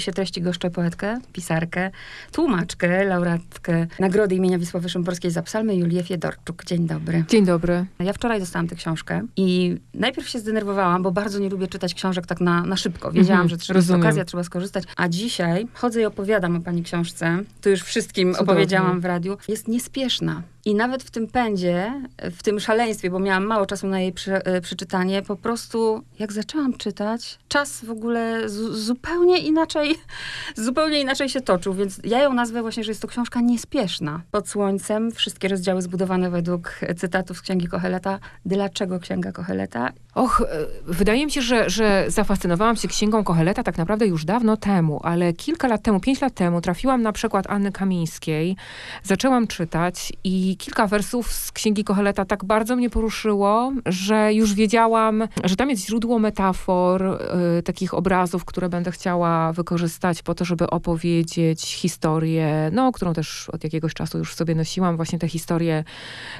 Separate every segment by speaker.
Speaker 1: spisie treści goszczę poetkę, pisarkę, tłumaczkę, laureatkę Nagrody imienia Wisławy Szymborskiej za psalmy Julię Fiedorczuk. Dzień dobry.
Speaker 2: Dzień dobry.
Speaker 1: Ja wczoraj dostałam tę książkę i najpierw się zdenerwowałam, bo bardzo nie lubię czytać książek tak na, na szybko. Wiedziałam,
Speaker 2: Mhm,
Speaker 1: że trzeba, jest okazja, trzeba skorzystać. A dzisiaj chodzę i opowiadam o pani książce. Tu już wszystkim
Speaker 2: Cudownie.
Speaker 1: opowiedziałam w radiu. Jest niespieszna. I nawet w tym pędzie, w tym szaleństwie, bo miałam mało czasu na jej przy, e, przeczytanie, po prostu jak zaczęłam czytać, czas w ogóle zu- zupełnie inaczej, zupełnie inaczej się toczył, więc ja ją nazwę właśnie, że jest to książka niespieszna. Pod słońcem, wszystkie rozdziały zbudowane według cytatów z Księgi Koheleta. Dlaczego Księga Koheleta?
Speaker 2: Och, e, wydaje mi się, że, że zafascynowałam się księgą Koheleta tak naprawdę już dawno temu, ale kilka lat temu, pięć lat temu trafiłam na przykład Anny Kamińskiej, zaczęłam czytać i kilka wersów z księgi Koheleta tak bardzo mnie poruszyło, że już wiedziałam, że tam jest źródło metafor, e, takich obrazów, które będę chciała wykorzystać po to, żeby opowiedzieć historię, no, którą też od jakiegoś czasu już sobie nosiłam, właśnie tę historię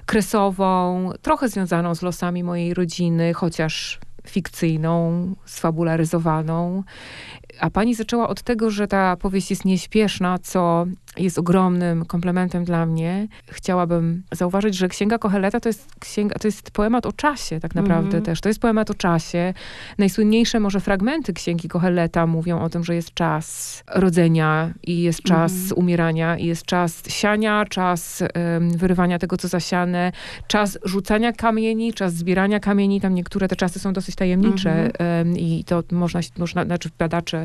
Speaker 2: kresową, trochę związaną z losami mojej rodziny, chociaż fikcyjną, sfabularyzowaną. A pani zaczęła od tego, że ta powieść jest nieśpieszna, co jest ogromnym komplementem dla mnie. Chciałabym zauważyć, że Księga Koheleta to jest, księga, to jest poemat o czasie tak naprawdę
Speaker 1: Mhm.
Speaker 2: też. To jest poemat o czasie. Najsłynniejsze może fragmenty Księgi Koheleta mówią o tym, że jest czas rodzenia i jest czas
Speaker 1: Mhm.
Speaker 2: umierania i jest czas siania, czas em, wyrywania tego, co zasiane, czas rzucania kamieni, czas zbierania kamieni. Tam niektóre te czasy są dosyć tajemnicze
Speaker 1: Mhm.
Speaker 2: em, i to można, można znaczy badacze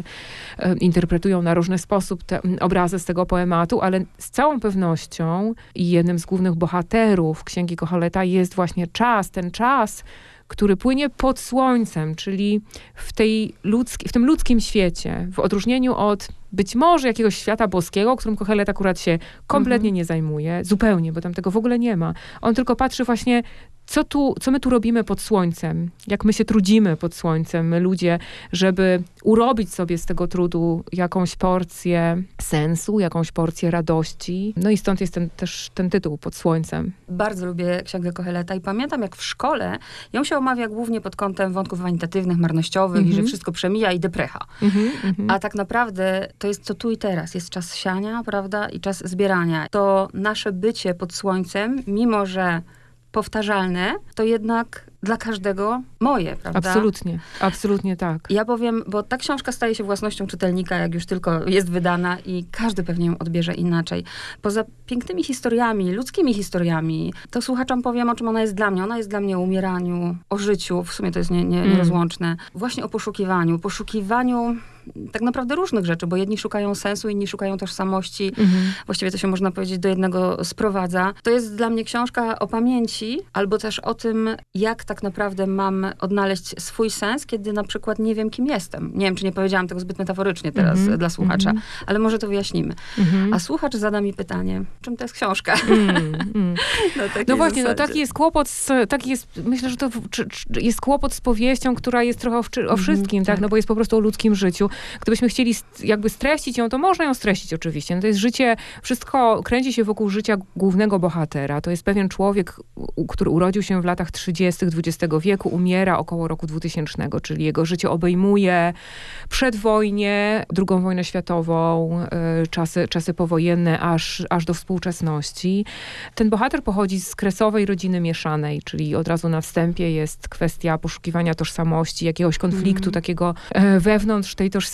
Speaker 2: em, interpretują na różny sposób te obrazy z tego poematu, ale z całą pewnością jednym z głównych bohaterów Księgi Koheleta jest właśnie czas, ten czas, który płynie pod słońcem, czyli w, tej ludzki, w tym ludzkim świecie, w odróżnieniu od być może jakiegoś świata boskiego, którym Kohelet akurat się kompletnie nie zajmuje, zupełnie, bo tam tego w ogóle nie ma. On tylko patrzy właśnie, co, tu, co my tu robimy pod słońcem, jak my się trudzimy pod słońcem, my ludzie, żeby urobić sobie z tego trudu jakąś porcję sensu, jakąś porcję radości. No i stąd jest ten, też ten tytuł pod słońcem.
Speaker 1: Bardzo lubię Księgę Koheleta i pamiętam, jak w szkole ją się omawia głównie pod kątem wątków wanitatywnych, marnościowych i że
Speaker 2: Mhm.
Speaker 1: wszystko przemija i deprecha.
Speaker 2: Mhm, mhm.
Speaker 1: A tak naprawdę to jest to tu i teraz. Jest czas siania, prawda, i czas zbierania. To nasze bycie pod słońcem, mimo że powtarzalne, to jednak dla każdego moje, prawda?
Speaker 2: Absolutnie, absolutnie tak.
Speaker 1: Ja powiem, bo ta książka staje się własnością czytelnika, jak już tylko jest wydana i każdy pewnie ją odbierze inaczej. Poza pięknymi historiami, ludzkimi historiami, to słuchaczom powiem, o czym ona jest dla mnie. Ona jest dla mnie o umieraniu, o życiu, w sumie to jest nie, nie,
Speaker 2: Mm.
Speaker 1: nierozłączne. Właśnie o poszukiwaniu, poszukiwaniu tak naprawdę różnych rzeczy, bo jedni szukają sensu, inni szukają tożsamości.
Speaker 2: Mhm.
Speaker 1: Właściwie to się można powiedzieć do jednego sprowadza. To jest dla mnie książka o pamięci, albo też o tym, jak tak naprawdę mam odnaleźć swój sens, kiedy na przykład nie wiem, kim jestem. Nie wiem, czy nie powiedziałam tego zbyt metaforycznie teraz
Speaker 2: Mhm,
Speaker 1: dla słuchacza,
Speaker 2: mhm.
Speaker 1: ale może to wyjaśnimy.
Speaker 2: Mhm.
Speaker 1: A słuchacz zada mi pytanie, czym to jest książka? Takiej
Speaker 2: No właśnie, no taki jest kłopot, z, taki jest, myślę, że to czy, czy jest kłopot z powieścią, która jest trochę o, o wszystkim, tak.
Speaker 1: tak.
Speaker 2: no bo jest po prostu o ludzkim życiu. Gdybyśmy chcieli jakby streścić ją, to można ją streścić oczywiście. No to jest życie, wszystko kręci się wokół życia głównego bohatera. To jest pewien człowiek, który urodził się w latach 30. XX wieku, umiera około roku 2000, czyli jego życie obejmuje przedwojnie, drugą wojnę światową, y, czasy, czasy powojenne, aż, aż do współczesności. Ten bohater pochodzi z kresowej rodziny mieszanej, czyli od razu na wstępie jest kwestia poszukiwania tożsamości, jakiegoś konfliktu
Speaker 1: Mhm.
Speaker 2: takiego e, wewnątrz tej tożsamości.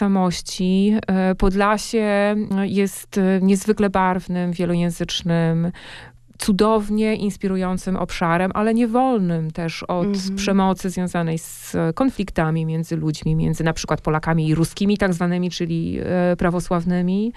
Speaker 2: E, Podlasie jest e, niezwykle barwnym, wielojęzycznym, cudownie inspirującym obszarem, ale niewolnym też od
Speaker 1: Mhm.
Speaker 2: przemocy związanej z konfliktami między ludźmi, między na przykład Polakami i Ruskimi tak zwanymi, czyli e, prawosławnymi.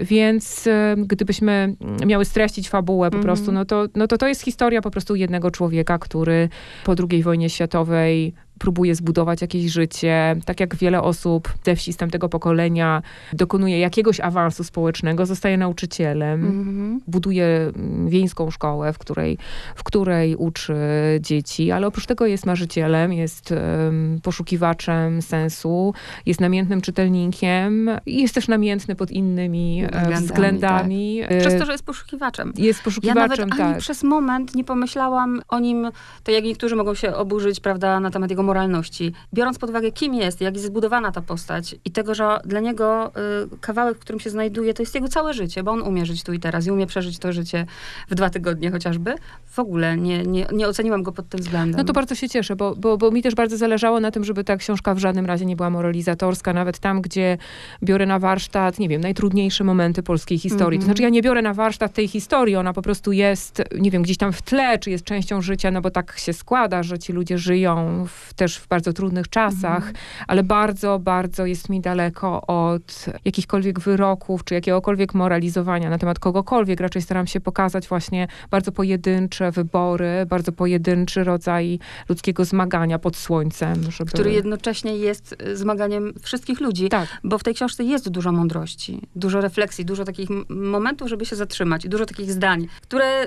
Speaker 2: Więc e, gdybyśmy miały streścić fabułę po
Speaker 1: Mhm.
Speaker 2: prostu, no to, no to to jest historia po prostu jednego człowieka, który po II wojnie światowej próbuje zbudować jakieś życie. Tak jak wiele osób ze wsi z tamtego pokolenia dokonuje jakiegoś awansu społecznego, zostaje nauczycielem
Speaker 1: Mhm.
Speaker 2: buduje mm, wiejską szkołę, w której, w której uczy dzieci, ale oprócz tego jest marzycielem, jest em, poszukiwaczem sensu, jest namiętnym czytelnikiem i jest też namiętny pod innymi e,
Speaker 1: Względami,
Speaker 2: względami. E,
Speaker 1: Przez to, że jest poszukiwaczem.
Speaker 2: Jest
Speaker 1: Ja
Speaker 2: poszukiwaczem,
Speaker 1: nawet ani
Speaker 2: tak.
Speaker 1: przez moment nie pomyślałam o nim, to jak niektórzy mogą się oburzyć, prawda, na temat jego moralności, biorąc pod uwagę, kim jest, jak jest zbudowana ta postać i tego, że dla niego y, kawałek, w którym się znajduje, to jest jego całe życie, bo on umie żyć tu i teraz i umie przeżyć to życie w dwa tygodnie chociażby. W ogóle nie, nie, nie oceniłam go pod tym względem.
Speaker 2: No to bardzo się cieszę, bo, bo, bo mi też bardzo zależało na tym, żeby ta książka w żadnym razie nie była moralizatorska, nawet tam, gdzie biorę na warsztat, nie wiem, najtrudniejsze momenty polskiej historii. To
Speaker 1: Mhm.
Speaker 2: znaczy ja nie biorę na warsztat tej historii, ona po prostu jest, nie wiem, gdzieś tam w tle, czy jest częścią życia, no bo tak się składa, że ci ludzie żyją w, też w bardzo trudnych czasach,
Speaker 1: Mhm.
Speaker 2: ale bardzo, bardzo jest mi daleko od jakichkolwiek wyroków, czy jakiegokolwiek moralizowania na temat kogokolwiek. Raczej staram się pokazać właśnie bardzo pojedyncze wybory, bardzo pojedynczy rodzaj ludzkiego zmagania pod słońcem. Żeby...
Speaker 1: który jednocześnie jest y, zmaganiem wszystkich ludzi.
Speaker 2: Tak,
Speaker 1: Bo w tej książce jest dużo mądrości, dużo refleksji, dużo takich momentów, żeby się zatrzymać i dużo takich zdań, które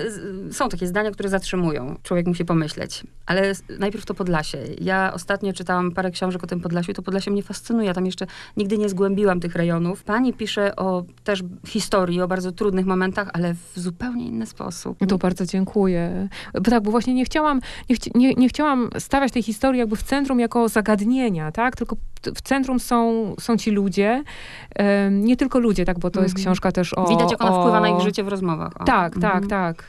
Speaker 1: są takie zdania, które zatrzymują. Człowiek musi pomyśleć. Ale najpierw to Podlasie. Ja ostatnio czytałam parę książek o tym Podlasiu i to Podlasie mnie fascynuje. Ja tam jeszcze nigdy nie zgłębiłam tych rejonów. Pani pisze o też historii, o bardzo trudnych momentach, ale w zupełnie inny sposób.
Speaker 2: to bardzo dziękuję. Bo tak, bo właśnie nie chciałam, nie, chci- nie, nie chciałam stawiać tej historii jakby w centrum jako zagadnienia, tak? Tylko w centrum są, są ci ludzie, em, nie tylko ludzie, tak? Bo to jest
Speaker 1: Mhm.
Speaker 2: książka też o...
Speaker 1: Widać, jak ona
Speaker 2: o...
Speaker 1: wpływa na ich życie w rozmowach. O.
Speaker 2: Tak, tak,
Speaker 1: Mhm.
Speaker 2: tak.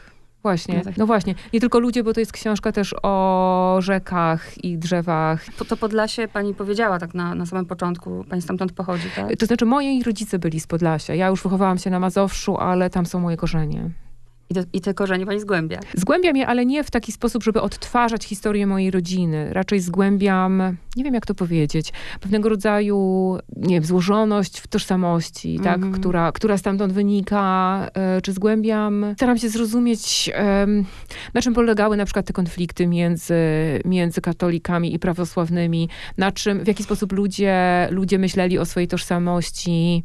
Speaker 2: Właśnie,
Speaker 1: No tak.
Speaker 2: no właśnie. Nie tylko ludzie, bo to jest książka też o rzekach i drzewach.
Speaker 1: Po- To Podlasie pani powiedziała tak na, na samym początku. Pani stamtąd pochodzi, tak?
Speaker 2: To znaczy, moi rodzice byli z Podlasia. Ja już wychowałam się na Mazowszu, ale tam są moje korzenie.
Speaker 1: I, te, I te korzenie pani zgłębia.
Speaker 2: Zgłębiam je, ale nie w taki sposób, żeby odtwarzać historię mojej rodziny. Raczej zgłębiam, nie wiem jak to powiedzieć, pewnego rodzaju, nie wiem, złożoność w tożsamości, tak,
Speaker 1: Mhm.
Speaker 2: która, która stamtąd wynika, e, czy zgłębiam, staram się zrozumieć, em, na czym polegały na przykład te konflikty między, między katolikami i prawosławnymi, na czym, w jaki sposób ludzie, ludzie myśleli o swojej tożsamości.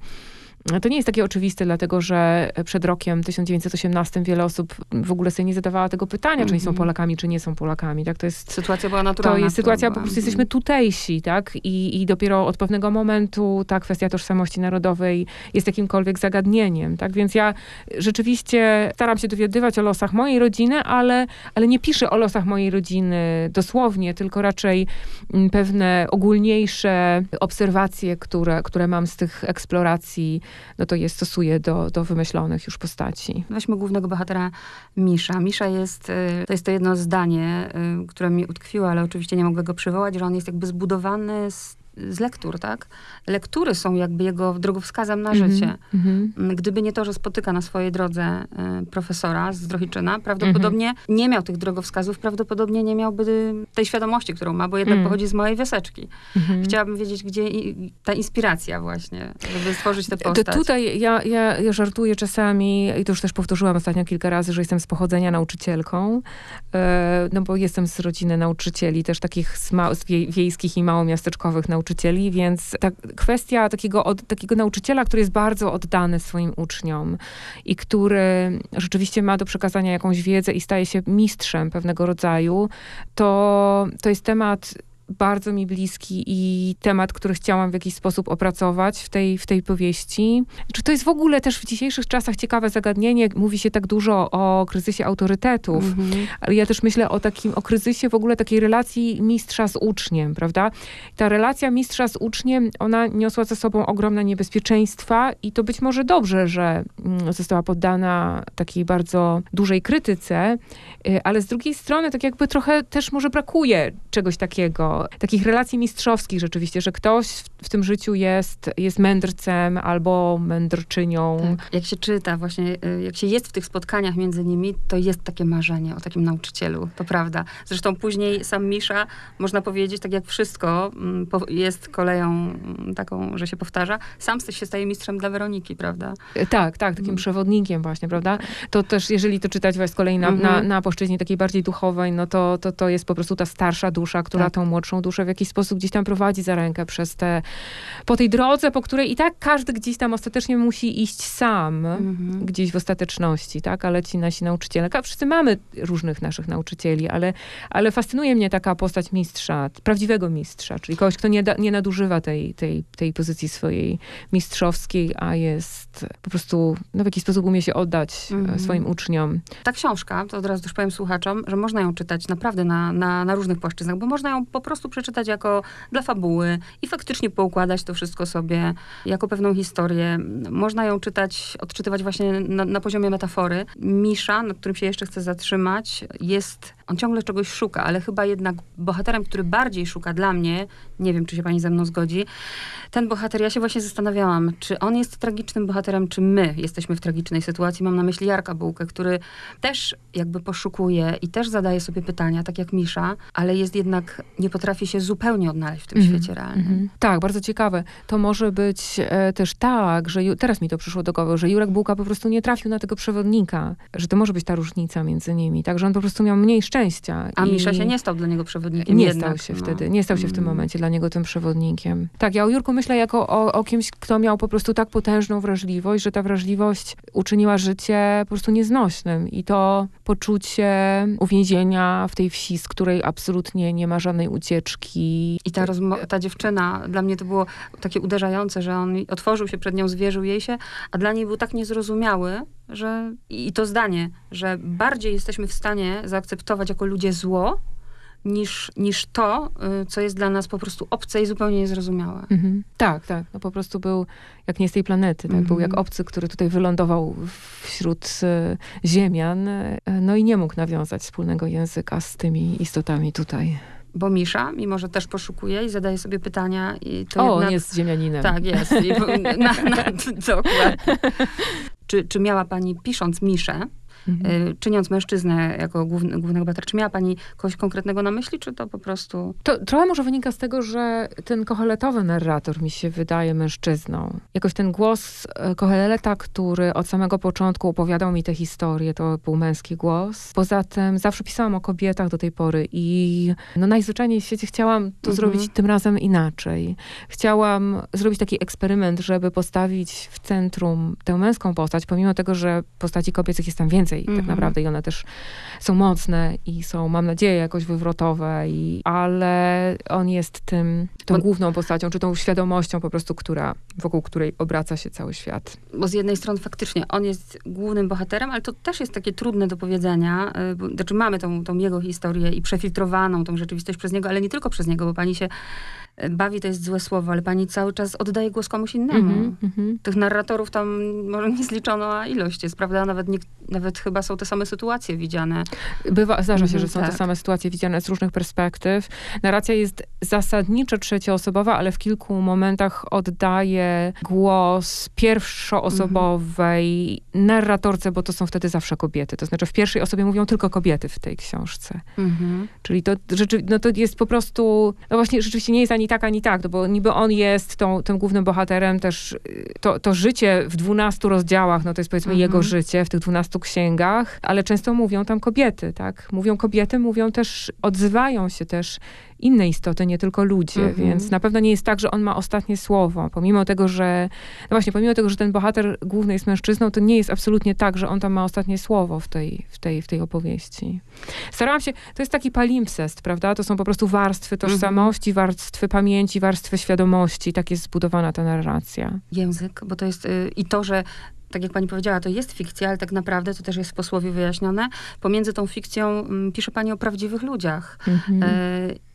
Speaker 2: To nie jest takie oczywiste, dlatego że przed rokiem 1918 wiele osób w ogóle sobie nie zadawała tego pytania, czy oni są
Speaker 1: Mhm.
Speaker 2: Polakami, czy nie są Polakami. Tak? To jest
Speaker 1: Sytuacja była
Speaker 2: to
Speaker 1: naturalna.
Speaker 2: jest sytuacja, po prostu jesteśmy tutejsi, tak? I, I dopiero od pewnego momentu ta kwestia tożsamości narodowej jest jakimkolwiek zagadnieniem, tak? Więc ja rzeczywiście staram się dowiadywać o losach mojej rodziny, ale, ale nie piszę o losach mojej rodziny dosłownie, tylko raczej mm, pewne ogólniejsze obserwacje, które, które mam z tych eksploracji, no to je stosuję do, do wymyślonych już postaci.
Speaker 1: Weźmy głównego bohatera Misza. Misza jest, y, to jest to jedno zdanie, y, które mi utkwiło, ale oczywiście nie mogę go przywołać, że on jest jakby zbudowany z, z lektur, tak? Lektury są jakby jego drogowskazem na
Speaker 2: Mhm,
Speaker 1: życie.
Speaker 2: mhm.
Speaker 1: Gdyby nie to, że spotyka na swojej drodze y, profesora z Drohiczyna, prawdopodobnie nie miał tych drogowskazów, prawdopodobnie nie miałby tej świadomości, którą ma, bo jednak
Speaker 2: Mm.
Speaker 1: pochodzi z małej wioseczki.
Speaker 2: Mhm.
Speaker 1: Chciałabym wiedzieć, gdzie ta inspiracja właśnie, żeby stworzyć tę
Speaker 2: To
Speaker 1: postać.
Speaker 2: tutaj ja, ja, ja żartuję czasami i to już też powtórzyłam ostatnio kilka razy, że jestem z pochodzenia nauczycielką, e, no bo jestem z rodziny nauczycieli, też takich wiejskich i małomiasteczkowych nauczycieli, więc ta kwestia takiego, od, takiego nauczyciela, który jest bardzo oddany swoim uczniom i który rzeczywiście ma do przekazania jakąś wiedzę i staje się mistrzem pewnego rodzaju, to, to jest temat bardzo mi bliski i temat, który chciałam w jakiś sposób opracować w tej, w tej powieści. Czy to jest w ogóle też w dzisiejszych czasach ciekawe zagadnienie? Mówi się tak dużo o kryzysie autorytetów,
Speaker 1: Mhm.
Speaker 2: ale ja też myślę o takim, o kryzysie w ogóle takiej relacji mistrza z uczniem, prawda? Ta relacja mistrza z uczniem, ona niosła ze sobą ogromne niebezpieczeństwa i to być może dobrze, że mm, została poddana takiej bardzo dużej krytyce, y, ale z drugiej strony tak jakby trochę też może brakuje czegoś takiego, takich relacji mistrzowskich rzeczywiście, że ktoś w, w tym życiu jest, jest mędrcem albo mędrczynią.
Speaker 1: Tak. Jak się czyta właśnie, y, jak się jest w tych spotkaniach między nimi, to jest takie marzenie o takim nauczycielu, to prawda. Zresztą później sam Misza, można powiedzieć, tak jak wszystko mm, jest koleją mm, taką, że się powtarza, sam się staje mistrzem dla Weroniki, prawda?
Speaker 2: E, Tak, tak, takim
Speaker 1: Mm.
Speaker 2: przewodnikiem właśnie, prawda? To też, jeżeli to czytać właśnie z kolei na,
Speaker 1: Mhm.
Speaker 2: na, na płaszczyźnie takiej bardziej duchowej, no to, to, to jest po prostu ta starsza dusza, która
Speaker 1: Tak.
Speaker 2: tą młodszą duszę w jakiś sposób gdzieś tam prowadzi za rękę przez te, po tej drodze, po której i tak każdy gdzieś tam ostatecznie musi iść sam,
Speaker 1: Mhm.
Speaker 2: gdzieś w ostateczności, tak? Ale ci nasi nauczyciele, wszyscy mamy różnych naszych nauczycieli, ale, ale fascynuje mnie taka postać mistrza, prawdziwego mistrza, czyli kogoś, kto nie, da, nie nadużywa tej, tej, tej pozycji swojej mistrzowskiej, a jest po prostu, no w jakiś sposób umie się oddać e,
Speaker 1: Mhm.
Speaker 2: swoim uczniom.
Speaker 1: Ta książka, to od razu też powiem słuchaczom, że można ją czytać naprawdę na, na, na różnych płaszczyznach, bo można ją po prostu prostu przeczytać jako dla fabuły i faktycznie poukładać to wszystko sobie jako pewną historię. Można ją czytać, odczytywać właśnie na, na poziomie metafory. Misza, nad którym się jeszcze chcę zatrzymać, jest, on ciągle czegoś szuka, ale chyba jednak bohaterem, który bardziej szuka dla mnie, nie wiem, czy się pani ze mną zgodzi, ten bohater, ja się właśnie zastanawiałam, czy on jest tragicznym bohaterem, czy my jesteśmy w tragicznej sytuacji. Mam na myśli Jarka Bułkę, który też jakby poszukuje i też zadaje sobie pytania, tak jak Misza, ale jest jednak, nie potrafi się zupełnie odnaleźć w tym
Speaker 2: Mhm,
Speaker 1: świecie realnym.
Speaker 2: Mhm. Tak, bardzo ciekawe. To może być e, też tak, że Ju- teraz mi to przyszło do głowy, że Jurek Bułka po prostu nie trafił na tego przewodnika, że to może być ta różnica między nimi, tak, że on po prostu miał mniej szczęścia.
Speaker 1: A
Speaker 2: i
Speaker 1: Misza się nie stał dla niego przewodnikiem
Speaker 2: nie
Speaker 1: jednak,
Speaker 2: stał się
Speaker 1: no.
Speaker 2: wtedy, nie stał się w tym
Speaker 1: Mm.
Speaker 2: momencie dla niego tym przewodnikiem. Tak, ja o Jurku myślę jako o, o kimś, kto miał po prostu tak potężną wrażliwość, że ta wrażliwość uczyniła życie po prostu nieznośnym i to poczucie uwięzienia w tej wsi, z której absolutnie nie ma żadnej ucieczki.
Speaker 1: I ta, ta dziewczyna, dla mnie to było takie uderzające, że on otworzył się przed nią, zwierzył jej się, a dla niej był tak niezrozumiały, że i to zdanie, że bardziej jesteśmy w stanie zaakceptować jako ludzie zło, niż, niż to, y, co jest dla nas po prostu obce i zupełnie niezrozumiałe.
Speaker 2: Mhm. Tak, tak. No po prostu był jak nie z tej planety. Tak? Był
Speaker 1: Mhm.
Speaker 2: jak obcy, który tutaj wylądował wśród e, ziemian, e, no i nie mógł nawiązać wspólnego języka z tymi istotami tutaj.
Speaker 1: Bo Misza, mimo że też poszukuje i zadaje sobie pytania, i to
Speaker 2: o,
Speaker 1: jednak...
Speaker 2: on jest ziemianinem.
Speaker 1: Tak, jest. I, na, na, dokładnie. Czy, czy miała pani, pisząc Miszę,
Speaker 2: Mhm.
Speaker 1: y, czyniąc mężczyznę jako główny, głównego bohatera, czy miała pani kogoś konkretnego na myśli, czy to po prostu...
Speaker 2: To trochę może wynika z tego, że ten koheletowy narrator mi się wydaje mężczyzną. Jakoś ten głos e, Koheleta, który od samego początku opowiadał mi tę historię, to był męski głos. Poza tym zawsze pisałam o kobietach do tej pory i no najzwyczajniej w świecie chciałam to
Speaker 1: Mhm.
Speaker 2: zrobić tym razem inaczej. Chciałam zrobić taki eksperyment, żeby postawić w centrum tę męską postać, pomimo tego, że postaci kobiecych jest tam więcej tak
Speaker 1: Mhm.
Speaker 2: naprawdę i one też są mocne i są, mam nadzieję, jakoś wywrotowe, i, ale on jest tym, tą główną postacią, czy tą świadomością po prostu, która, wokół której obraca się cały świat.
Speaker 1: Bo z jednej strony faktycznie on jest głównym bohaterem, ale to też jest takie trudne do powiedzenia. y, Bo, znaczy mamy tą, tą jego historię i przefiltrowaną tą rzeczywistość przez niego, ale nie tylko przez niego, bo pani się bawi, to jest złe słowo, ale pani cały czas oddaje głos komuś innemu.
Speaker 2: Mhm, mhm.
Speaker 1: Tych narratorów tam może niezliczona ilość jest, prawda? Nawet, nie, nawet chyba są te same sytuacje widziane.
Speaker 2: Bywa, zdarza się,
Speaker 1: Mhm,
Speaker 2: że są
Speaker 1: tak.
Speaker 2: te same sytuacje widziane z różnych perspektyw. Narracja jest zasadniczo trzecioosobowa, ale w kilku momentach oddaje głos pierwszoosobowej narratorce, bo to są wtedy zawsze kobiety. To znaczy w pierwszej osobie mówią tylko kobiety w tej książce.
Speaker 1: Mhm.
Speaker 2: Czyli to, rzeczy, no to jest po prostu, no właśnie rzeczywiście nie jest ani tak, ani tak, no bo niby on jest tą, tym głównym bohaterem też, to, to życie w dwunastu rozdziałach, no to jest powiedzmy
Speaker 1: Mhm.
Speaker 2: jego życie w tych dwunastu księgach, ale często mówią tam kobiety, tak? Mówią kobiety, mówią też, odzywają się też inne istoty, nie tylko ludzie,
Speaker 1: Mhm.
Speaker 2: więc na pewno nie jest tak, że on ma ostatnie słowo. Pomimo tego, że, no właśnie, pomimo tego, że ten bohater główny jest mężczyzną, to nie jest absolutnie tak, że on tam ma ostatnie słowo w tej, w tej, w tej opowieści. Starałam się, to jest taki palimpsest, prawda? To są po prostu warstwy tożsamości, warstwy pamięci, warstwy świadomości. Tak jest zbudowana ta narracja.
Speaker 1: Język, bo to jest y, i to, że tak jak pani powiedziała, to jest fikcja, ale tak naprawdę to też jest w posłowie wyjaśnione. Pomiędzy tą fikcją mm, pisze pani o prawdziwych ludziach.
Speaker 2: Mhm.
Speaker 1: E,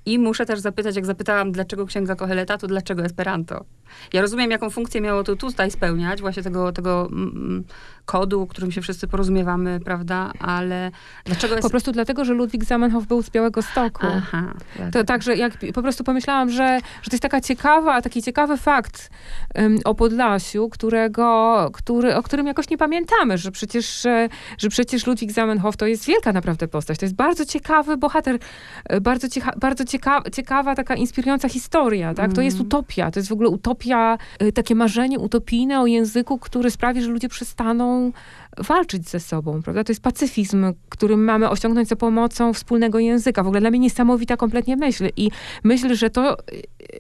Speaker 1: I muszę też zapytać, jak zapytałam, dlaczego księga Koheleta, to dlaczego Esperanto? Ja rozumiem, jaką funkcję miało to tutaj spełniać, właśnie tego, tego mm, kodu, którym się wszyscy porozumiewamy, prawda? Ale dlaczego
Speaker 2: Po prostu dlatego, że Ludwik Zamenhof był z Białego Stoku.
Speaker 1: Aha.
Speaker 2: To także jak po prostu pomyślałam, że, że to jest taka ciekawa, taki ciekawy fakt em, o Podlasiu, którego, który, o którym jakoś nie pamiętamy, że przecież, że, że przecież Ludwik Zamenhof to jest wielka naprawdę postać. To jest bardzo ciekawy bohater, e, bardzo, ciecha, bardzo cieka, ciekawa, taka inspirująca historia, tak? To jest
Speaker 1: Mhm.
Speaker 2: utopia, to jest w ogóle utopia, e, takie marzenie utopijne o języku, który sprawi, że ludzie przestaną walczyć ze sobą, prawda? To jest pacyfizm, który mamy osiągnąć za pomocą wspólnego języka. W ogóle dla mnie niesamowita kompletnie myśl. I myśl, że to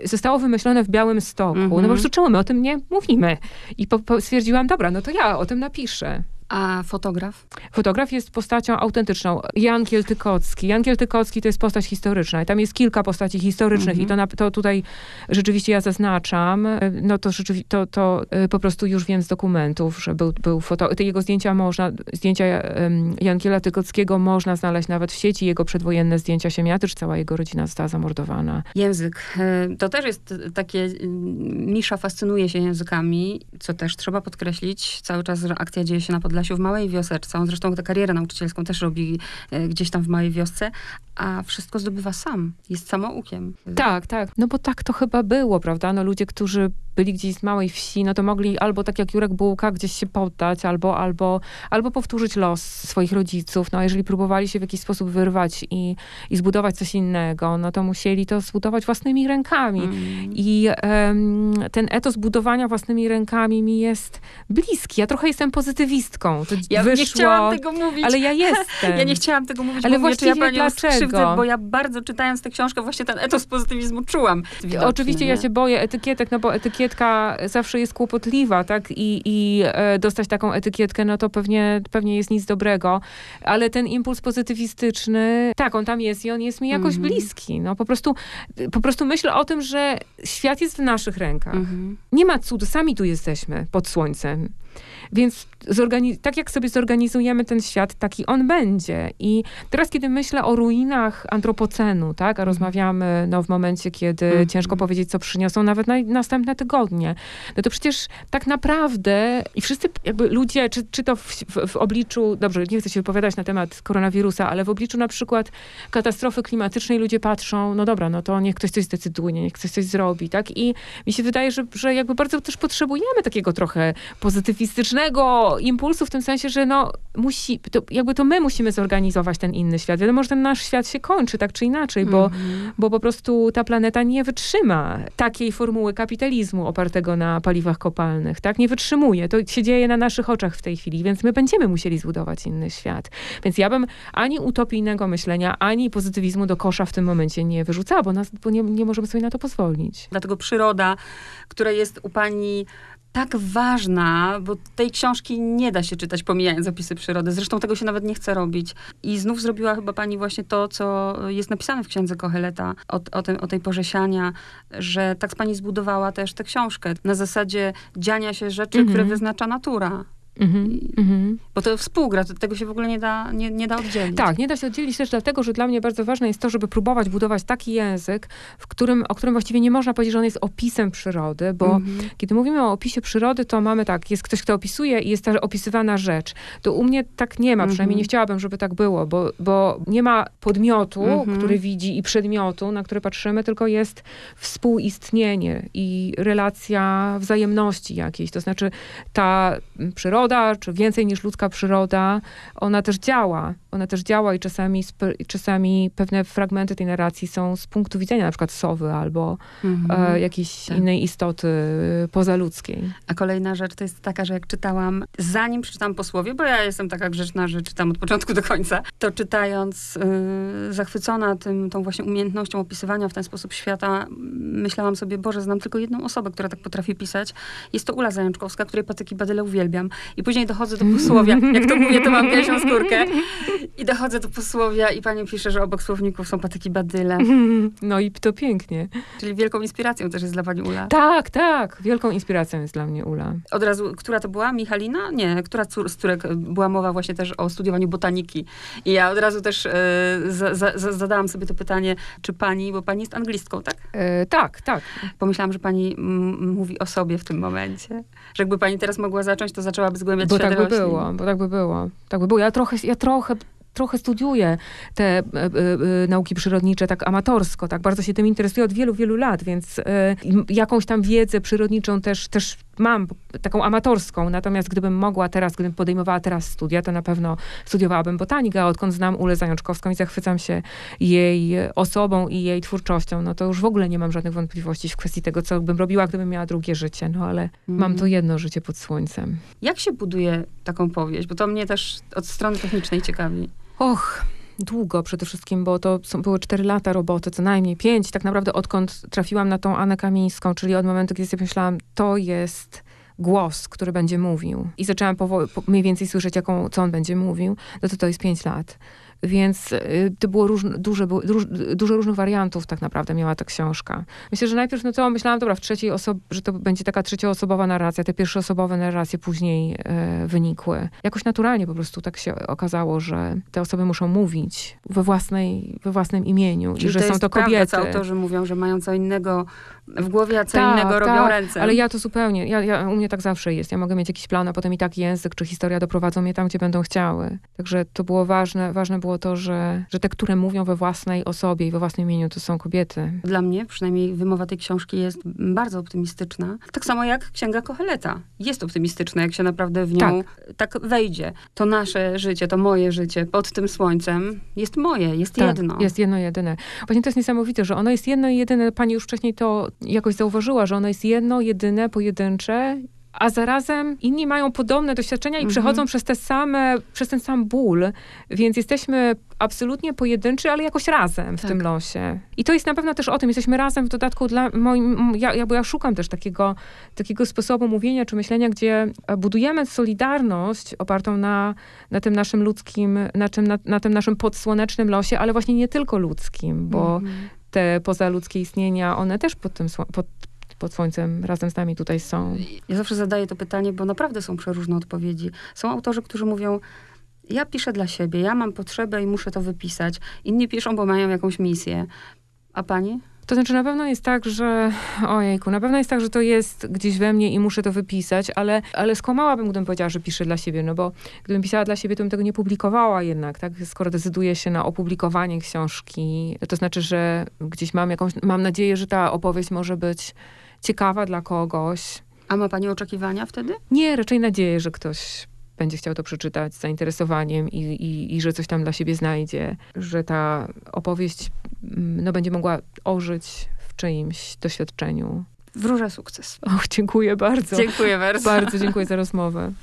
Speaker 2: y, zostało wymyślone w Białym Stoku. No
Speaker 1: Mhm.
Speaker 2: po prostu czemu my o tym nie mówimy? I po, po stwierdziłam, dobra, no to ja o tym napiszę.
Speaker 1: A fotograf?
Speaker 2: Fotograf jest postacią autentyczną. Jan Kieltykocki. Jan Kieltykocki to jest postać historyczna. I tam jest kilka postaci historycznych
Speaker 1: Mhm.
Speaker 2: i to, na, to tutaj rzeczywiście ja zaznaczam. No to, to, to y, po prostu już wiem z dokumentów, że był, był foto... Te jego zdjęcia można, zdjęcia Jankiela Tykockiego można znaleźć nawet w sieci. Jego przedwojenne zdjęcia Siemiatycz, cała jego rodzina została zamordowana.
Speaker 1: Język. E, To też jest takie, mm, Misza fascynuje się językami, co też trzeba podkreślić. Cały czas akcja dzieje się na Podlasiu w małej wioseczce. On zresztą tę karierę nauczycielską też robi e, gdzieś tam w małej wiosce, a wszystko zdobywa sam. Jest samoukiem.
Speaker 2: Tak, tak. No bo tak to chyba było, prawda? No ludzie, którzy byli gdzieś z małej wsi, no to mogli albo tak jak Jurek Bułka gdzieś się poddać, albo, albo, albo powtórzyć los swoich rodziców. No a jeżeli próbowali się w jakiś sposób wyrwać i, i zbudować coś innego, no to musieli to zbudować własnymi rękami.
Speaker 1: Mm.
Speaker 2: I em, ten etos budowania własnymi rękami mi jest bliski. Ja trochę jestem pozytywistką. To
Speaker 1: Ja
Speaker 2: wyszło,
Speaker 1: nie chciałam tego mówić.
Speaker 2: ale ja jestem.
Speaker 1: Ja nie chciałam tego mówić,
Speaker 2: Ale
Speaker 1: czy ja panią
Speaker 2: dlaczego?
Speaker 1: skrzywdzę, bo ja bardzo czytając tę książkę właśnie ten etos pozitywizmu czułam. Widocznie,
Speaker 2: Oczywiście ja się boję etykietek, no bo etykietka zawsze jest kłopotliwa, tak? I, i e, dostać taką etykietkę, no to pewnie, pewnie jest nic dobrego. Ale ten impuls pozytywistyczny, tak, on tam jest i on jest mi jakoś
Speaker 1: Mhm.
Speaker 2: bliski. No po prostu, po prostu myślę o tym, że świat jest w naszych rękach.
Speaker 1: Mhm.
Speaker 2: Nie ma cudu, sami tu jesteśmy pod słońcem. Więc tak jak sobie zorganizujemy ten świat, taki on będzie. I teraz, kiedy myślę o ruinach antropocenu, tak, a rozmawiamy no, w momencie, kiedy
Speaker 1: Mhm.
Speaker 2: ciężko powiedzieć, co przyniosą nawet na, następne tygodnie, no to przecież tak naprawdę i wszyscy jakby ludzie, czy, czy to w, w, w obliczu, dobrze, nie chcę się wypowiadać na temat koronawirusa, ale w obliczu na przykład katastrofy klimatycznej ludzie patrzą, no dobra, no to niech ktoś coś zdecyduje, niech ktoś coś zrobi, tak? I mi się wydaje, że, że jakby bardzo też potrzebujemy takiego trochę pozytywistycznego impulsu w tym sensie, że no musi, to jakby to my musimy zorganizować ten inny świat. Wiadomo, że ten nasz świat się kończy tak czy inaczej, bo,
Speaker 1: Mhm.
Speaker 2: bo po prostu ta planeta nie wytrzyma takiej formuły kapitalizmu opartego na paliwach kopalnych, tak? Nie wytrzymuje. To się dzieje na naszych oczach w tej chwili, więc my będziemy musieli zbudować inny świat. Więc ja bym ani utopijnego myślenia, ani pozytywizmu do kosza w tym momencie nie wyrzucała, bo, nas, bo nie, nie możemy sobie na to pozwolić.
Speaker 1: Dlatego przyroda, która jest u pani tak ważna, bo tej książki nie da się czytać pomijając opisy przyrody. Zresztą tego się nawet nie chce robić. I znów zrobiła chyba pani właśnie to, co jest napisane w księdze Koheleta o, o, tym, o tej porze siania, że tak pani zbudowała też tę książkę na zasadzie dziania się rzeczy,
Speaker 2: Mhm.
Speaker 1: które wyznacza natura.
Speaker 2: Mhm,
Speaker 1: I-
Speaker 2: mhm.
Speaker 1: Bo to współgra, to- tego się w ogóle nie da, nie, nie da oddzielić.
Speaker 2: Tak, nie da się oddzielić też dlatego, że dla mnie bardzo ważne jest to, żeby próbować budować taki język, w którym, o którym właściwie nie można powiedzieć, że on jest opisem przyrody, bo
Speaker 1: Mhm.
Speaker 2: kiedy mówimy o opisie przyrody, to mamy tak, jest ktoś, kto opisuje i jest ta opisywana rzecz. To u mnie tak nie ma,
Speaker 1: Mhm.
Speaker 2: przynajmniej nie chciałabym, żeby tak było, bo, bo nie ma podmiotu,
Speaker 1: Mhm.
Speaker 2: który widzi i przedmiotu, na który patrzymy, tylko jest współistnienie i relacja wzajemności jakiejś. To znaczy ta mm, przyroda, czy więcej niż ludzka przyroda, ona też działa. Ona też działa i czasami, czasami pewne fragmenty tej narracji są z punktu widzenia na przykład sowy albo
Speaker 1: Mhm.
Speaker 2: e, jakiejś
Speaker 1: Tak.
Speaker 2: innej istoty e, pozaludzkiej.
Speaker 1: A kolejna rzecz to jest taka, że jak czytałam, zanim przeczytam posłowie, bo ja jestem taka grzeczna, że czytam od początku do końca, to czytając, yy, zachwycona tym, tą właśnie umiejętnością opisywania w ten sposób świata, myślałam sobie, Boże, znam tylko jedną osobę, która tak potrafi pisać. Jest to Ula Zajączkowska, której patyki badyle uwielbiam. I później dochodzę do posłowia. Jak to mówię, to mam gęsią skórkę. I dochodzę do posłowia i pani pisze, że obok słowników są patyki badyle.
Speaker 2: No i to pięknie.
Speaker 1: Czyli wielką inspiracją też jest dla pani Ula.
Speaker 2: Tak, tak. Wielką inspiracją jest dla mnie Ula.
Speaker 1: Od razu, która to była? Michalina? Nie, która cór, z e, była mowa właśnie też o studiowaniu botaniki. I ja od razu też e, za, za, za, zadałam sobie to pytanie, czy pani, bo pani jest anglistką, tak?
Speaker 2: E, tak, tak.
Speaker 1: Pomyślałam, że pani mówi o sobie w tym momencie. Że jakby pani teraz mogła zacząć, to zaczęłaby zgłębiać
Speaker 2: Bo tak by
Speaker 1: roślin.
Speaker 2: było, bo tak by było. Tak by było. Ja trochę, ja trochę trochę studiuję te e, e, e, nauki przyrodnicze tak amatorsko, tak bardzo się tym interesuję od wielu, wielu lat, więc e, jakąś tam wiedzę przyrodniczą też, też mam, taką amatorską, natomiast gdybym mogła teraz, gdybym podejmowała teraz studia, to na pewno studiowałabym botanikę, a odkąd znam Ulę Zajączkowską i zachwycam się jej osobą i jej twórczością, no to już w ogóle nie mam żadnych wątpliwości w kwestii tego, co bym robiła, gdybym miała drugie życie, no ale mam
Speaker 1: Mhm.
Speaker 2: to jedno życie pod słońcem.
Speaker 1: Jak się buduje taką powieść? Bo to mnie też od strony technicznej ciekawi.
Speaker 2: Och, długo przede wszystkim, bo to są, były cztery lata roboty, co najmniej pięć, tak naprawdę odkąd trafiłam na tą Anę Kamińską, czyli od momentu, kiedy sobie myślałam, to jest głos, który będzie mówił. I zaczęłam powo- po, mniej więcej słyszeć, jaką, co on będzie mówił, no to to jest pięć lat. Więc y, to było różne, duże, róż, dużo różnych wariantów tak naprawdę miała ta książka. Myślę, że najpierw, no to myślałam, dobra, w trzeciej osobie, że to będzie taka trzecioosobowa narracja, te pierwszoosobowe narracje później e, wynikły. Jakoś naturalnie po prostu tak się okazało, że te osoby muszą mówić we, własnej, we własnym imieniu
Speaker 1: Czyli
Speaker 2: i że
Speaker 1: to
Speaker 2: są to
Speaker 1: prawda,
Speaker 2: kobiety.
Speaker 1: co autorzy mówią, że mają co innego w głowie, a co
Speaker 2: Tak,
Speaker 1: innego robią
Speaker 2: tak,
Speaker 1: ręce.
Speaker 2: Ale ja to zupełnie, ja, ja, u mnie tak zawsze jest. Ja mogę mieć jakiś plan, a potem i tak język czy historia doprowadzą mnie tam, gdzie będą chciały. Także to było ważne. Ważne było to, że, że te, które mówią we własnej osobie i we własnym imieniu, to są kobiety.
Speaker 1: Dla mnie, przynajmniej wymowa tej książki jest bardzo optymistyczna. Tak samo jak Księga Koheleta. Jest optymistyczna, jak się naprawdę w nią tak, wejdzie. To nasze życie, to moje życie pod tym słońcem jest moje, jest
Speaker 2: Tak,
Speaker 1: jedno.
Speaker 2: Jest jedno jedyne. Właśnie to jest niesamowite, że ono jest jedno i jedyne. Pani już wcześniej to jakoś zauważyła, że ono jest jedno, jedyne, pojedyncze. A zarazem inni mają podobne doświadczenia i
Speaker 1: Mhm.
Speaker 2: przechodzą przez te same, przez ten sam ból, więc jesteśmy absolutnie pojedynczy, ale jakoś razem w
Speaker 1: Tak.
Speaker 2: tym losie. I to jest na pewno też o tym, jesteśmy razem w dodatku dla moim, ja, ja, bo ja szukam też takiego, takiego sposobu mówienia czy myślenia, gdzie e, budujemy solidarność opartą na, na tym naszym ludzkim, na tym, na, na tym naszym podsłonecznym losie, ale właśnie nie tylko ludzkim, bo
Speaker 1: Mhm.
Speaker 2: Te pozaludzkie istnienia, one też pod tym, pod, pod słońcem razem z nami tutaj są.
Speaker 1: Ja zawsze zadaję to pytanie, bo naprawdę są przeróżne odpowiedzi. Są autorzy, którzy mówią, ja piszę dla siebie, ja mam potrzebę i muszę to wypisać. Inni piszą, bo mają jakąś misję. A pani?
Speaker 2: To znaczy na pewno jest tak, że ojejku, na pewno jest tak, że to jest gdzieś we mnie i muszę to wypisać, ale, ale skłamałabym, gdybym powiedziała, że piszę dla siebie, no bo gdybym pisała dla siebie, to bym tego nie publikowała jednak, tak? Skoro decyduję się na opublikowanie książki, to znaczy, że gdzieś mam jakąś, mam nadzieję, że ta opowieść może być ciekawa dla kogoś.
Speaker 1: A ma pani oczekiwania wtedy?
Speaker 2: Nie, raczej nadzieję, że ktoś będzie chciał to przeczytać z zainteresowaniem i, i, i że coś tam dla siebie znajdzie, że ta opowieść mm, no, będzie mogła ożyć w czyimś doświadczeniu.
Speaker 1: Wróżę sukces.
Speaker 2: Och, dziękuję bardzo.
Speaker 1: Dziękuję bardzo.
Speaker 2: Bardzo dziękuję za rozmowę.